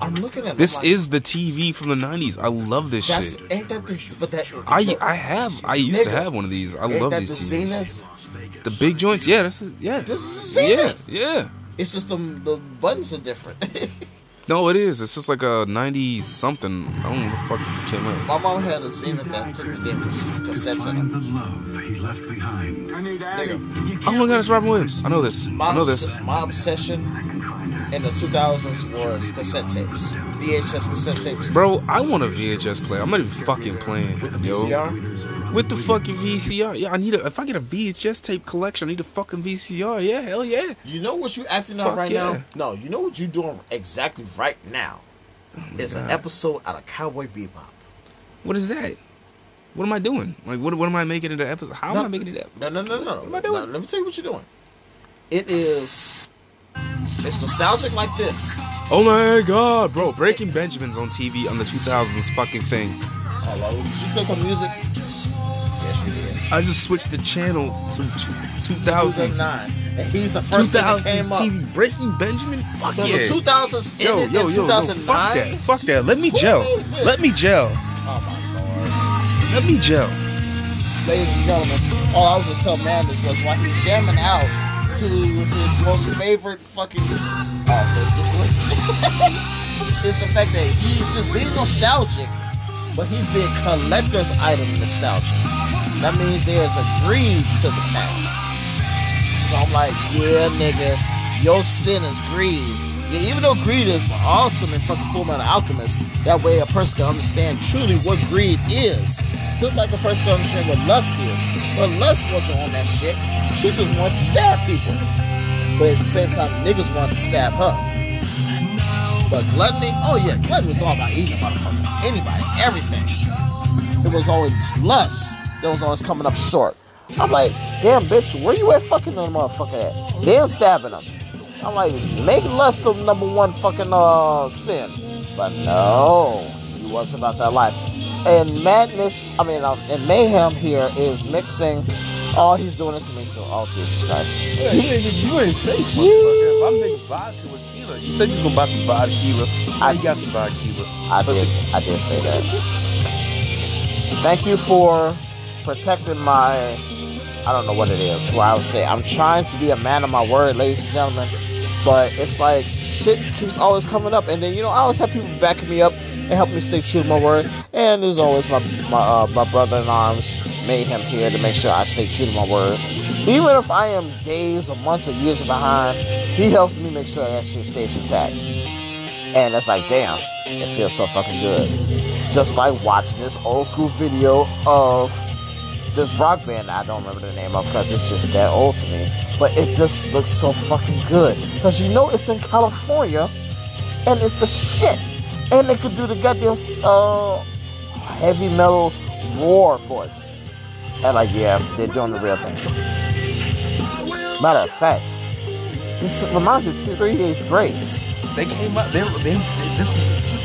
I'm looking at This like, is the TV from the 90s. I love this that's shit. ain't that this? But that I I have I used to have one of these. I ain't love that these the TVs. Zenith? The big joints, yeah, that's yeah. This is the Zenith. Yeah, yeah. It's just the the buttons are different. No, it is. It's just like a 90 something. I don't know what the fuck came out. My mom had a Zenith that took the damn cas- cassettes in it. the love he left behind. Nigga, Oh my god, it's Robin Williams. I know this. my, I know this. my obsession I can find her. in the 2000s was cassette tapes, VHS cassette tapes. Bro, I want a VHS player. I'm not even fucking playing. With the yo. With the fucking VCR. Yeah, I need a. If I get a VHS tape collection, I need a fucking VCR. Yeah, hell yeah. You know what you acting out right yeah. now? No, you know what you doing exactly right now? Oh is an episode out of Cowboy Bebop. What is that? What am I doing? Like, what, what am I making it an episode? How No. am I making it up? No, no, no, no. What am I doing? No, let me tell you what you're doing. It is. It's nostalgic like this. Oh my god, bro. It's- Breaking Benjamin's on TV on the 2000s fucking thing. Hello. Did you click on music? I just switched the channel to t- 2000s. 2009. And he's the first thing that 2000s came up. TV. Breaking Benjamin? Fuck So yeah. the 2000s yo, ended yo, in yo, yo, 2009. fuck that. Fuck that. Let me gel. Let me gel. Oh my lord. Let me gel. Ladies and gentlemen, all I was gonna tell Mandis was why he's jamming out to his most favorite fucking oh, it's the fact that he's just being nostalgic, but he's being collector's item nostalgic. That means there's a greed to the past. So I'm like, yeah, nigga, your sin is greed. Yeah, even though greed is awesome in fucking Full Metal Alchemist, that way a person can understand truly what greed is. Just like a person can understand what lust is. But lust wasn't on that shit. She just wanted to stab people. But at the same time, niggas wanted to stab her. But gluttony, oh yeah, gluttony was all about eating a motherfucker. Anybody, everything. It was always lust was always coming up short. I'm like, damn bitch, where you at fucking the motherfucker at? Then stabbing him. I'm like, make lust the number one fucking uh sin. But no, he wasn't about that life. And madness, I mean, um, and mayhem here is mixing. Oh, he's doing this to me too. Oh, Jesus Christ. Yeah, He- you, ain't- you ain't safe, motherfucker. If I mix vodka with Kira, you said you was gonna buy some vodka. I- I got some vodka. I did. I did say that. Thank you for protecting my. I don't know what it is. Where I would say I'm trying to be a man of my word, ladies and gentlemen. But it's like shit keeps always coming up, and then you know I always have people backing me up and help me stay true to my word. And there's always my my uh, my brother in arms, Mayhem here to make sure I stay true to my word. Even if I am days or months or years behind, he helps me make sure that shit stays intact. And it's like, damn, it feels so fucking good. Just like watching this old school video of this rock band I don't remember the name of because it's just that old to me. But it just looks so fucking good. Because you know it's in California and it's the shit. And they could do the goddamn uh, heavy metal roar for us. And like, yeah, they're doing the real thing. Matter of fact, this reminds me of Three Days Grace. They came up. They were they, they this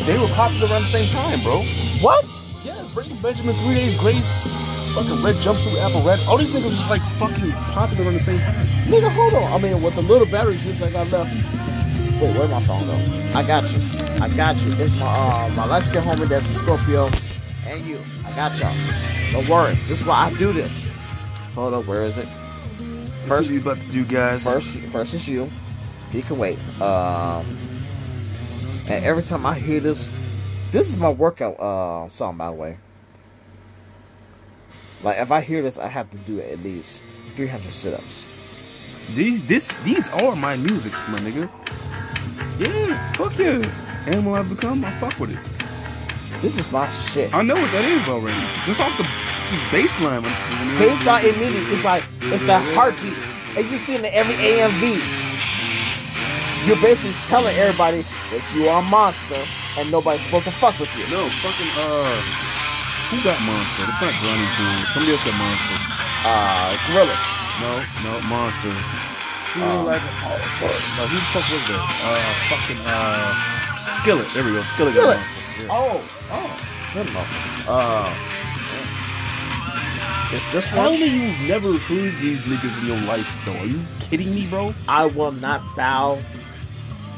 they were popular around the same time, bro. What? Yeah, Breaking Benjamin, Three Days Grace, fucking Red Jumpsuit, Apple Red. All these niggas was like fucking popular around the same time. Nigga, hold on. I mean, with the little battery juice I got left. Wait, where's my phone though? I got you. I got you. It's my uh, my light skin homie that's a Scorpio, and you. I got y'all. Don't worry. This is why I do this. Hold up. Where is it? First, you about to do, guys? First, first is you. You can wait. Um, and every time I hear this, this is my workout uh song, by the way. Like if I hear this, I have to do at least 300 sit-ups. These this these are my musics, my nigga. Yeah, fuck yeah. And when I become, I fuck with it. This is my shit. I know what that is already. Just off the, the bass line. It's not immediate. It's like it's that heartbeat, and you see it in every AMV. You're basically telling everybody that you are a monster, and nobody's supposed to fuck with you. No, fucking uh, who got Monster? It's not Johnny Boone. Somebody else got Monster. Uh, gorillas. No, no, Monster. Who Um, like oh. No, who the fuck was that? Uh, fucking uh, Skillet. There we go. Skillet. Skillet. got Monster. Yeah. Oh, oh, good motherfuckers. Uh, is this Tell one? me you've never heard these niggas in your life, though. Are you kidding me, bro? I will not bow.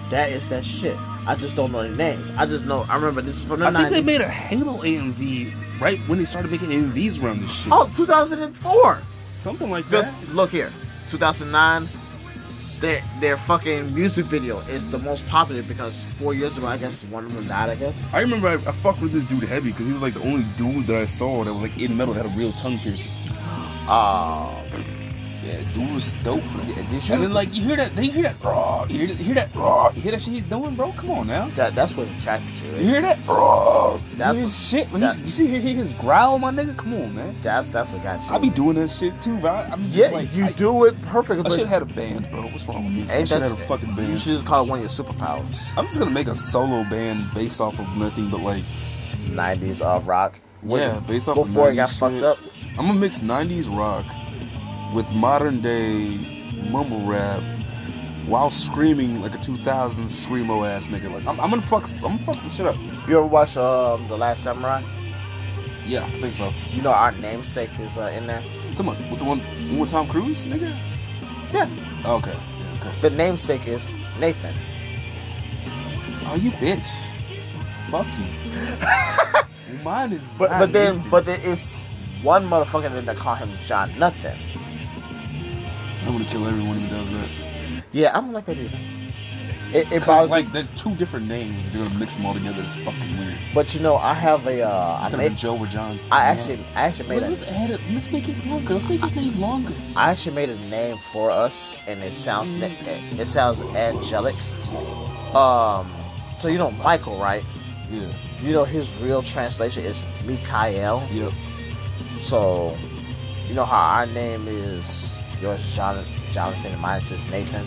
That is that shit. I just don't know the names. I just know. I remember this is from the I think they made a Halo AMV right when they started making AMVs around this shit. Oh, 2004. Something like that. look here, 2009. Their their fucking music video is the most popular because four years ago, I guess one of them died. I guess. I remember I, I fucked with this dude heavy because he was like the only dude that I saw that was like in metal that had a real tongue piercing. Uh, Yeah, dude was dope. Bro. did you? And then like you hear that, then you hear that raw, you hear, that- you hear that raw, you hear that shit he's doing, bro. Come on now, that, that's what attracted you. you Is. You hear that raw? That's- That's shit. That- he, you see hear, hear his growl, my nigga. Come on, man. That's that's what got you. I be doing that shit too, bro. I- I'm just yeah, like, you I, do it perfectly. I should have had a band, bro. What's wrong with me? I should have had a fucking band. You should just call it one of your superpowers. I'm just gonna make a solo band based off of nothing but like 90s of rock. yeah, based off Before of it got 90s fucked up. I'm gonna mix 90s rock with modern day mumble rap while screaming like a 2000s screamo ass nigga. Like I'm, I'm gonna fuck, I'm gonna fuck some shit up. You ever watch um, The Last Samurai? Yeah, I think so. You know our namesake is uh, in there. Come on, with the one, one with Tom Cruise, nigga. Yeah. Okay. Yeah, okay. The namesake is Nathan. Oh, you bitch. Fuck you. Mine is. But but then Nathan. but there is one motherfucker that call him John Nothing. I'm gonna kill everyone who does that. Yeah, I don't like that either. It, it bothers like me. there's two different names, you're gonna mix them all together. It's fucking weird. But you know, I have a uh, I Could have been made Joe or John. I actually I actually made a let's add it. Let's make it longer. Let's make his name longer. I actually made a name for us, and it sounds it sounds angelic. Um, so you know Michael, right? Yeah. You know his real translation is Mikael. Yep. So, you know how our name is yours is John, Jonathan, and mine is Nathan.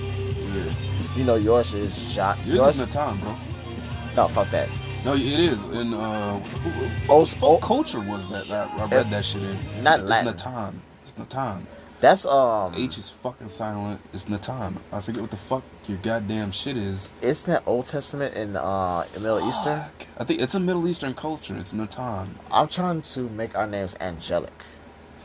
Yeah. You know yours is John. Yours, Yours, is Natan, bro. no, fuck that. No, it is. In uh, Oh, the oh. culture was that? that I read that shit in. Not It's Latin. Natan. It's Natan. That's um. H is fucking silent. It's Natan. I forget what the fuck your goddamn shit is. Isn't that Old Testament in uh Middle Eastern? I think it's a Middle Eastern culture. It's Natan. I'm trying to make our names angelic.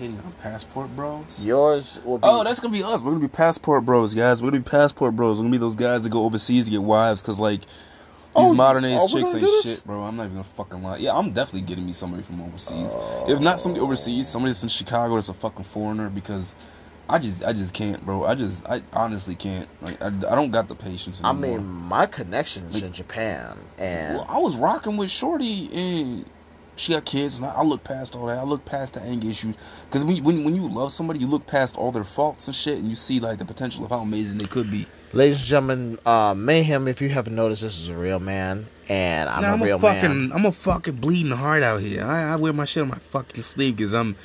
Hating on uh, passport bros. Yours will be. Oh, that's gonna be us. We're gonna be passport bros, guys. We're gonna be passport bros. We're gonna be those guys that go overseas to get wives, cause like these Oh, modern age oh, chicks ain't shit, bro. I'm not even gonna fucking lie. Yeah, I'm definitely getting me somebody from overseas. Oh. if not somebody oh. overseas, somebody that's in Chicago that's a fucking foreigner, because I just I just can't, bro. I just I honestly can't. Like I, I don't got the patience I mean, my connections is in Japan, and Well, I was rocking with Shorty and she got kids, and I, I look past all that. I look past the anger issues because when, when when you love somebody, you look past all their faults and shit, and you see like the potential of how amazing they could be. ladies and gentlemen, uh, Mayhem. If you haven't noticed, this is a real man, and I'm Nah, a real fucking, man. I'm a fucking bleeding heart out here. I, I wear my shit on my fucking sleeve because I'm,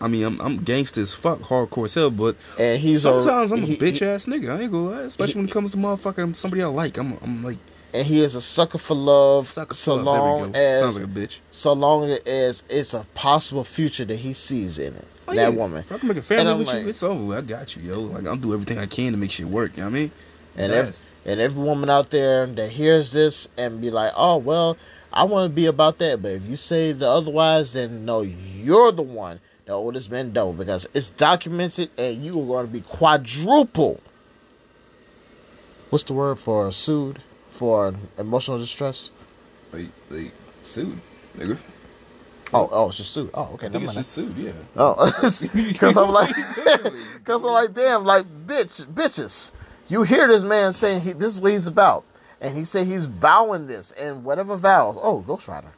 I mean, I'm I'm gangster as fuck, hardcore as hell. But And he's sometimes I'm a he- bitch he- ass nigga. I ain't gonna lie, especially when it comes to motherfucking somebody I like. I'm I'm like and he is a sucker for love. sucker. so we long as like a bitch. so long as it's a possible future that he sees in it. Oh, that yeah. woman. If I can make a family I'm with like- you, it's over. I got you, yo. Like I'll do everything I can to make shit work. You know what I mean? And Yes. every, and every woman out there that hears this and be like, "Oh well, I want to be about that," but if you say the otherwise, then no, you're the one that this man double because it's documented, and you are going to be quadruple. What's the word for sued for um, emotional distress? Like like sued, nigga. Oh, oh, it's just sued. Oh, okay, I think it's just sued. Yeah. Oh, because I'm like, because I'm like, damn, like, bitch, bitches. You hear this man saying he, this is what he's about, and he said he's vowing this, and whatever vows. Oh, Ghost Rider.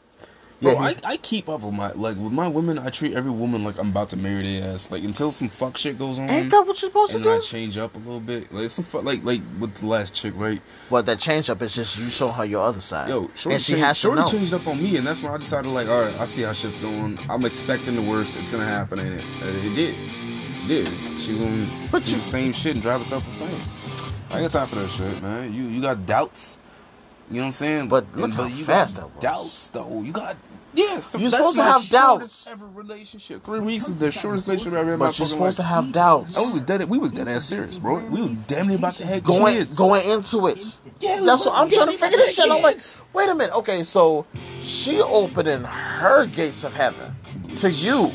Bro, I, I keep up with my like with my women. I treat every woman like I'm about to marry their ass. Like until some fuck shit goes on, ain't that what you're supposed to and then I do? change up a little bit. Like some fuck, like like with the last chick, right? But that change up is just you show her your other side. Yo, Shorty, and she changed, has to Shorty know. changed up on me, and that's when I decided like, all right, I see how shit's going. I'm expecting the worst. It's gonna happen, and it, it did. It did. She gonna But do you- the same shit and drive herself insane. I ain't got time for that shit, man. You you got doubts. You know what I'm saying? But look And- how you fast got that was. Doubts though. You got yeah. You're supposed to have doubts. Ever relationship. Three weeks is the shortest relationship I've ever had. in my But you're fucking supposed to have doubts. And we was dead. We was dead ass serious, bro. We was damn near about to have Going kids. going into it. Yeah, we That's what I'm trying to figure this shit. have I'm like, wait a minute. Okay, so she opening her gates of heaven to you.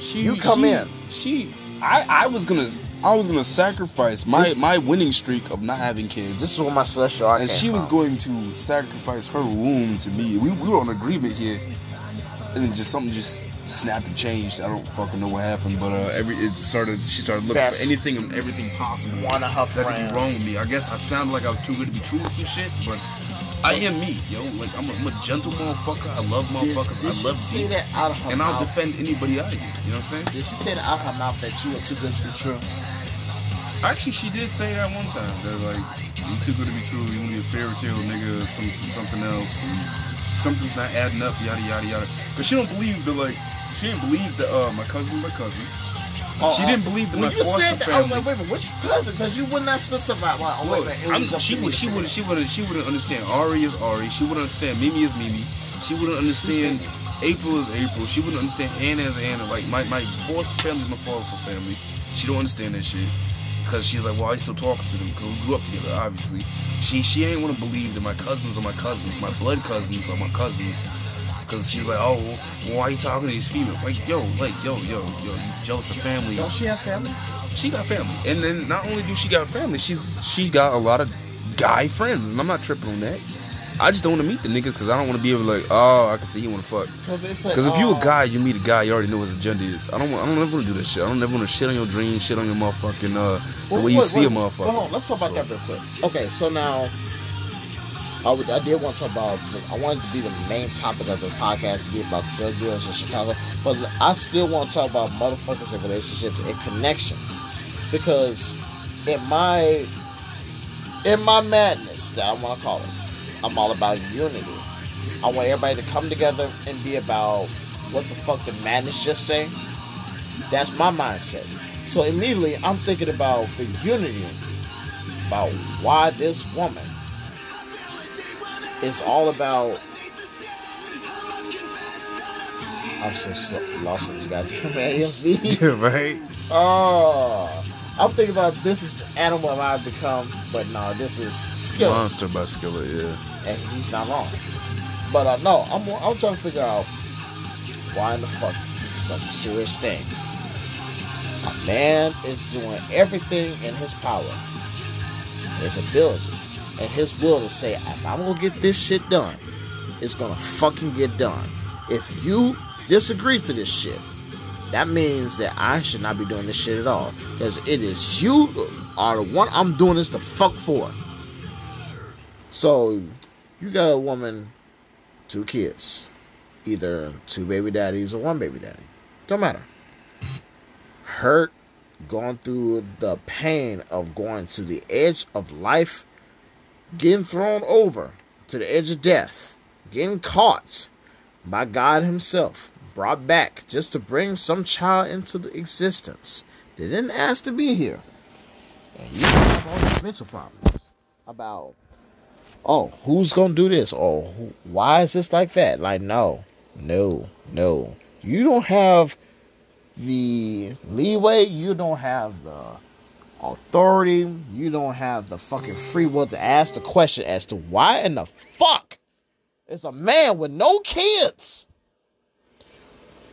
She, You come she- in. She, I, I was gonna, I was gonna sacrifice my This- my winning streak of not having kids, This is what my celestial art and she was from. going to sacrifice her womb to me. We, we were on agreement here, and then just something just snapped and changed. I don't fucking know what happened, but uh, every it started. She started looking That's for anything and everything possible one of her that could be wrong with me. I guess I sounded like I was too good to be true with some shit, but. I am me, yo. Like I'm a, I'm a gentle motherfucker. I love Did, motherfuckers. did I she love say people, that out of her and mouth? I'll defend anybody out of you. You know what I'm saying? Did she say that out of her mouth that you were too good to be true? Actually, she did say that one time. That like, you too good to be true. You be a fairy tale nigga or something, something else. And something's not adding up. Yada yada yada. Cause she don't believe the like, she didn't believe that uh my cousin's my cousin. Uh-uh. she didn't believe that when you said that. I was like, wait a minute, which cousin? Because you would not specify. Well, oh, wait a Look, minute, it I'm, was up she would, she would, she would, she wouldn't understand. Ari is Ari. She wouldn't understand. Mimi is Mimi. She wouldn't understand. April is April. She wouldn't understand Anna is Anna. Like my my foster family is my foster family. She don't understand that shit because she's like, well, I still talking to them because we grew up together. Obviously, she she ain't want to believe that my cousins are my cousins. My blood cousins are my cousins. Cause she's like, oh, why are you talking to these females? Like, yo, like, yo, yo, yo, you jealous of family? Don't she have family? She got family, and then not only do she got family, she's she got a lot of guy friends, and I'm not tripping on that. I just don't want to meet the niggas because I don't want to be able to like, oh, I can see you want to fuck. Because it's like, Because if you a oh, guy, you meet a guy, you already know what his agenda is. I don't, I don't ever want to do that shit. I don't ever want to shit on your dreams, shit on your motherfucking uh, the Well, way you wait, see a motherfucker. Hold on, let's talk about So- that real quick. Okay, so now I, would, I did want to talk about. I wanted to be the main topic of the podcast to be about drug dealers in Chicago, but I still want to talk about motherfuckers and relationships and connections because in my in my madness that I want to call it, I'm all about unity. I want everybody to come together and be about what the fuck the madness just say. That's my mindset. So immediately I'm thinking about the unity, about why this woman is all about. I'm so slow, lost in this goddamn AMV. right? Oh, I'm thinking about this is the animal I've become, but no, this is skill, Monster by Skillet, yeah. and he's not wrong. But uh, no, I'm I'm trying to figure out why in the fuck this is such a serious thing. A man is doing everything in his power, his ability, and his will to say, if I'm gonna get this shit done, it's gonna fucking get done. If you disagree to this shit, that means that I should not be doing this shit at all. Because it is you are the one I'm doing this the fuck for. So you got a woman, two kids, either two baby daddies or one baby daddy. Don't matter. Hurt, going through the pain of going to the edge of life, getting thrown over to the edge of death, getting caught by God Himself, brought back just to bring some child into existence. They didn't ask to be here. And you have all these mental problems about, oh, who's gonna do this? Or who, why is this like that? Like, no, no, no. You don't have the leeway. You don't have the authority. You don't have the fucking free will to ask the question as to why in the fuck is a man with no kids,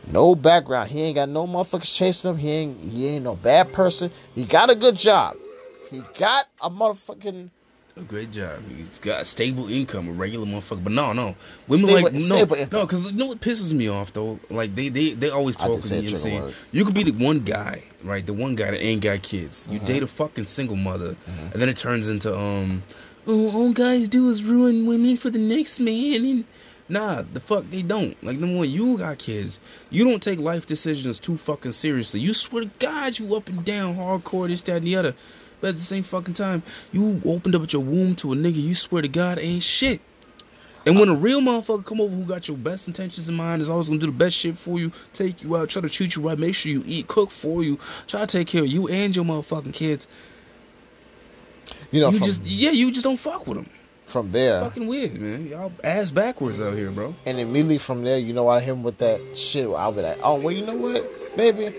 no background. He ain't got no motherfuckers chasing him. He ain't he ain't no bad person. He got a good job. He got a motherfucking A great job. He's got a stable income, a regular motherfucker. But no, no, women Stable- like no, income. no, because you know what pisses me off though. Like they they they always talk just to me said saying you could be the one guy, right? The one guy that ain't got kids. You date a fucking single mother, and then it turns into um, oh, all guys do is ruin women for the next man and. Nah, the fuck they don't. Like number one, you got kids. You don't take life decisions too fucking seriously. You swear to God, you up and down, hardcore, this, that, and the other. But at the same fucking time, you opened up your womb to a nigga. You swear to God, ain't shit. And when a real motherfucker come over who got your best intentions in mind, is always gonna do the best shit for you, take you out, try to treat you right, make sure you eat, cook for you, try to take care of you and your motherfucking kids. you know You from, just yeah, you just don't fuck with them. from there. Fucking weird, man. Y'all ass backwards out here, bro. And immediately from there, you know I hit him with that shit. I'll be like, oh, well, you know what, baby?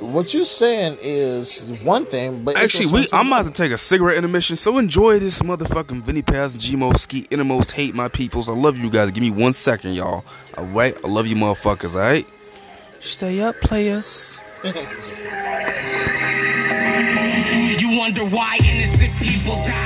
What you're saying is one thing, but Actually, we I'm about to take a cigarette intermission, so enjoy this motherfucking Vinnie Paz and Gmo Ski Innermost Hate My Peoples. I love you guys. Give me one second, y'all. Alright? I love you motherfuckers, alright? Stay up, players. You wonder why innocent people die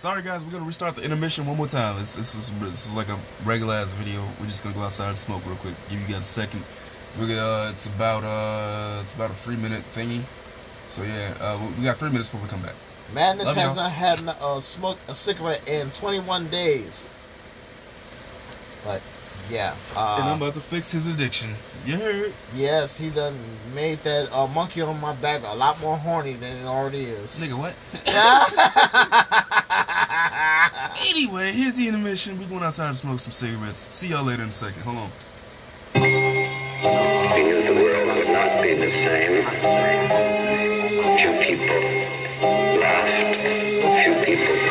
Sorry guys, we're gonna restart the intermission one more time. This, this is this is like a regular ass video. We're just gonna go outside and smoke real quick. Give you guys a second. Gonna, uh, it's about uh, it's about a three minute thingy. So yeah, uh, we- got three minutes before we come back. Madness Love has not had uh, smoked a cigarette in 21 days. But yeah, and I'm uh, about to fix his addiction. You heard? yes, he done made that uh, monkey on my back a lot more horny than it already is. Nigga, what? anyway, here's the intermission. We're going outside and smoke some cigarettes. See y'all later in a second. Hold on. Knew the world would not be the same. Few people laughed, few people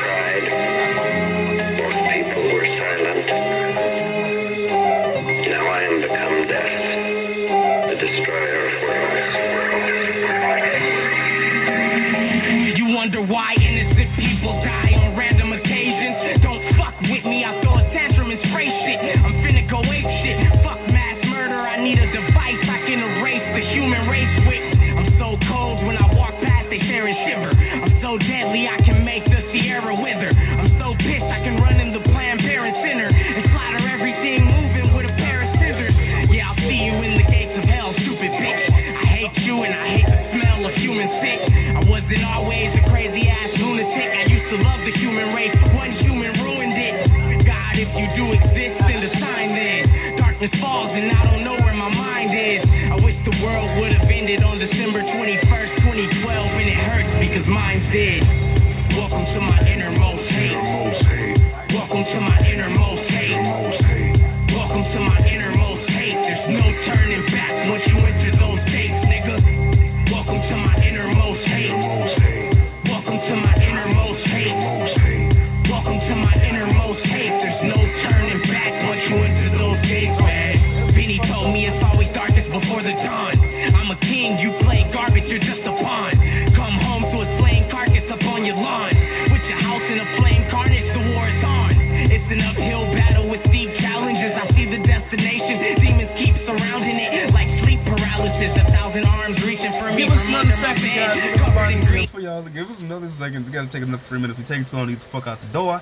know, this is like, it's gotta take another three minutes. We take too long to get the fuck out the door.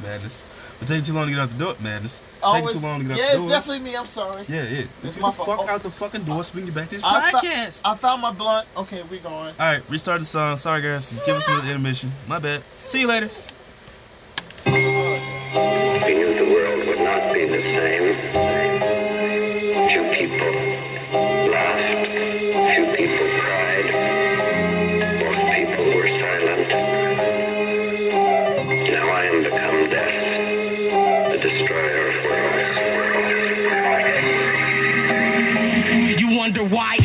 Madness. But take too long to get out the door. Madness. Always, take too long to get yeah, out the door. Yeah, it's definitely me. I'm sorry. Yeah, yeah. Let's it's get the fuck oh. out the fucking door. Spin you back to this I podcast. I found my blunt. Okay, we going. All right, restart the song. Sorry, guys. Just give us another intermission. My bad. See you later. Knew the world would not be the same. Two people laughed. why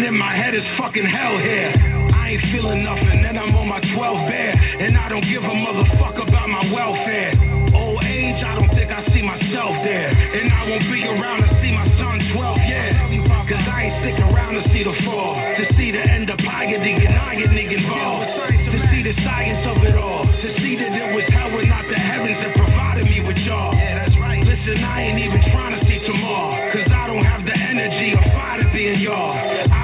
And in my head is fucking hell here. I ain't feeling nothing, and I'm on my 12th bear, and I don't give a motherfucker about my welfare. Old age, I don't think I see myself there, and I won't be around to see my son 12 years. Cause I ain't sticking around to see the fall, to see the end of piety and I get nigga involved, to see the science of it all, to see that it was hell and not the heavens that provided me with y'all. Yeah, that's right. Listen, I ain't even trying to see tomorrow, cause I don't have the energy or fire to be in y'all. I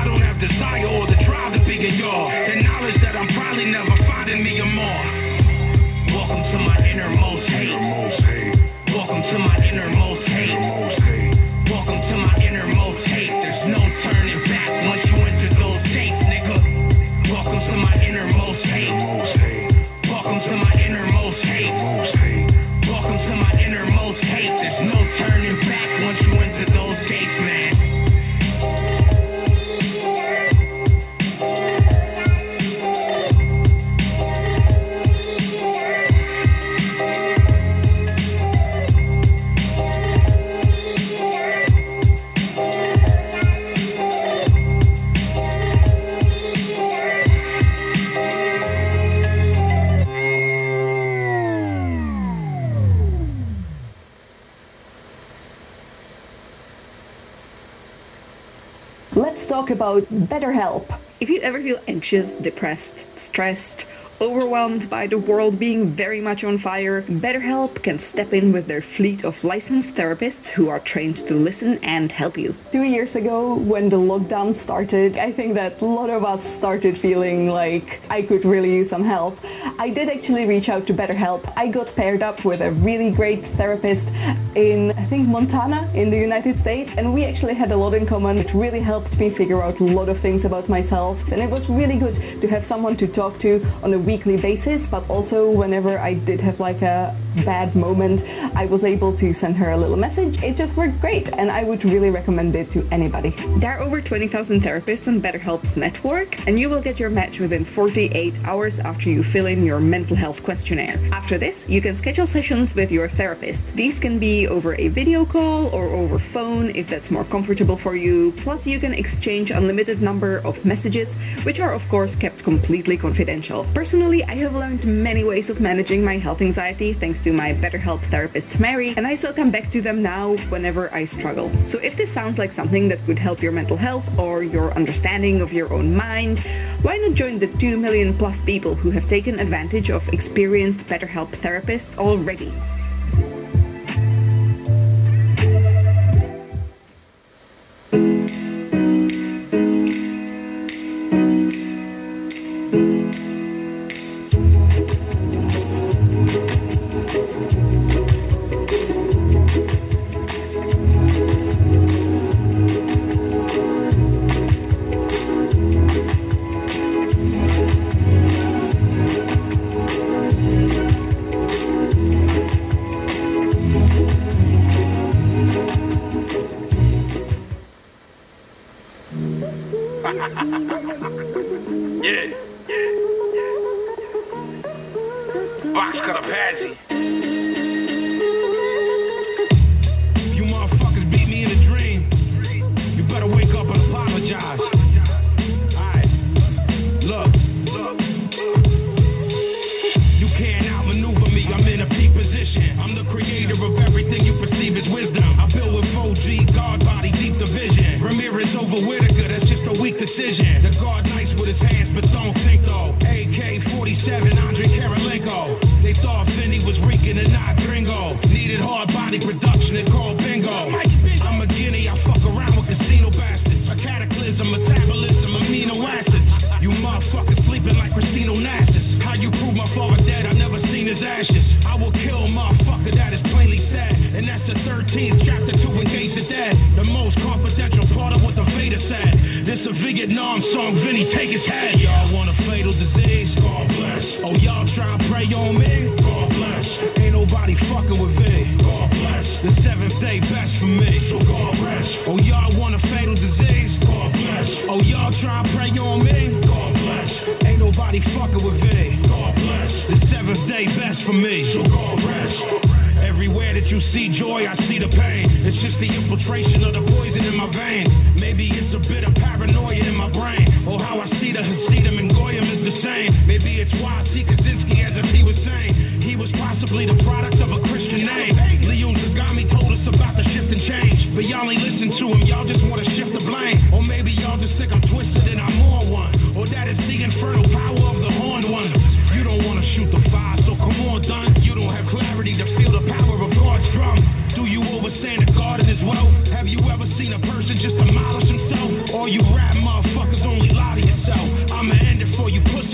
about BetterHelp. If you ever feel anxious, depressed, stressed, overwhelmed by the world being very much on fire, BetterHelp can step in with their fleet of licensed therapists who are trained to listen and help you. Two years ago, when the lockdown started, I think that a lot of us started feeling like I could really use some help. I did actually reach out to BetterHelp. I got paired up with a really great therapist in, I think, Montana in the United States, and we actually had a lot in common. It really helped me figure out a lot of things about myself, and it was really good to have someone to talk to on a weekly basis, but also whenever I did have like a bad moment, I was able to send her a little message. It just worked great, and I would really recommend it to anybody. There are over 20,000 therapists on BetterHelp's network, and you will get your match within 48 hours after you fill in your mental health questionnaire. After this, you can schedule sessions with your therapist. These can be over a video call or over phone if that's more comfortable for you. Plus, you can exchange unlimited number of messages, which are of course kept completely confidential. Personally, I have learned many ways of managing my health anxiety thanks to my BetterHelp therapist Mary, and I still come back to them now whenever I struggle. So if this sounds like something that could help your mental health or your understanding of your own mind, why not join the 2 million plus people who have taken advantage of experienced BetterHelp therapists already? Engage the most confidential part of what the Vader said. This a Vietnam song, Vinny, take his head. Y'all want a fatal disease? God bless. Oh, y'all try and pray on me? God bless. Ain't nobody fucking with V. God bless. The seventh day best for me. So God rest. Oh, y'all want a fatal disease? God bless. Oh, y'all try and pray on me? God bless. Ain't nobody fucking with V. God bless. The seventh day best for me. So God rest. Everywhere that you see joy, I see the pain. It's just the infiltration of the poison in my vein. Maybe it's a bit of paranoia in my brain. Or how I see the Hasidim and Goyim is the same. Maybe it's why I see Kaczynski as if he was saying he was possibly the product of a Christian name. Leo Zagami told us about the shift and change. But y'all ain't listen to him, y'all just want to shift the blame. Or maybe y'all just think I'm twisted and I'm more one. Or that it's the infernal power of the horned one. You don't want to shoot the fire, so come on, done. You don't have clarity to feel understand that God and his wealth? Have you ever seen a person just demolish himself? Or you rap motherfuckers only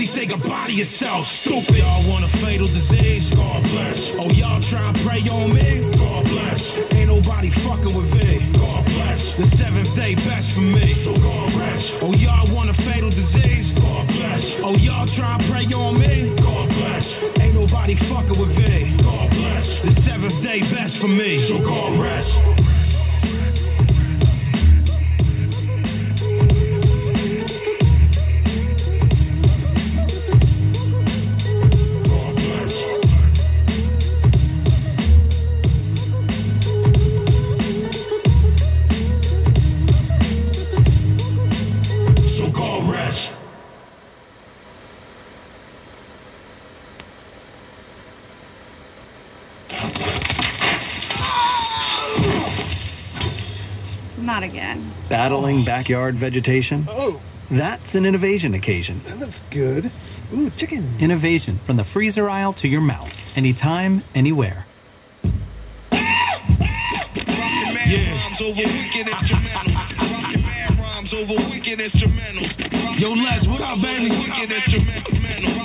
for. Say goodbye to yourself. Stupid. Y'all want a fatal disease? God bless. Oh, y'all try and pray on me? God bless. Ain't nobody fucking with V. God bless. The seventh day best for me. So God rest. Oh, y'all want a fatal disease? God bless. Oh, y'all try and pray on me? God bless. Ain't nobody fucking with V. God bless. The seventh day best for me. So God rest. Not again. Battling oh. backyard vegetation? Oh. That's an innovation occasion. That looks good. Ooh, chicken. Innovation from the freezer aisle to your mouth, anytime, anywhere. Yo, Les, what up, baby? Wicked.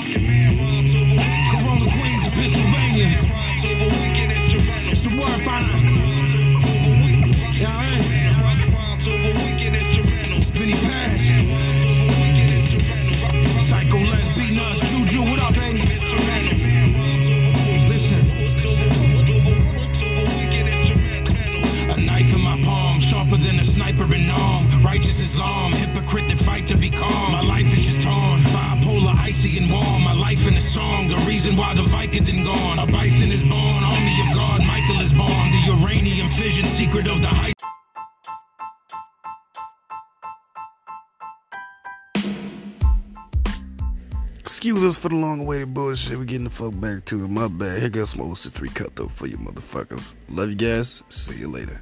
Islam, hypocrite that fight to be calm. My life is just torn, bipolar, icy and warm. My life in a song, the reason why the Viking didn't gone. A bison is born, army of God, Michael is born. The uranium fission, secret of the height. Excuse us for the long-awaited bullshit. We're getting the fuck back to it. My bad. Here goes some Wilson 3 cut, though, for you motherfuckers. Love you guys. See you later.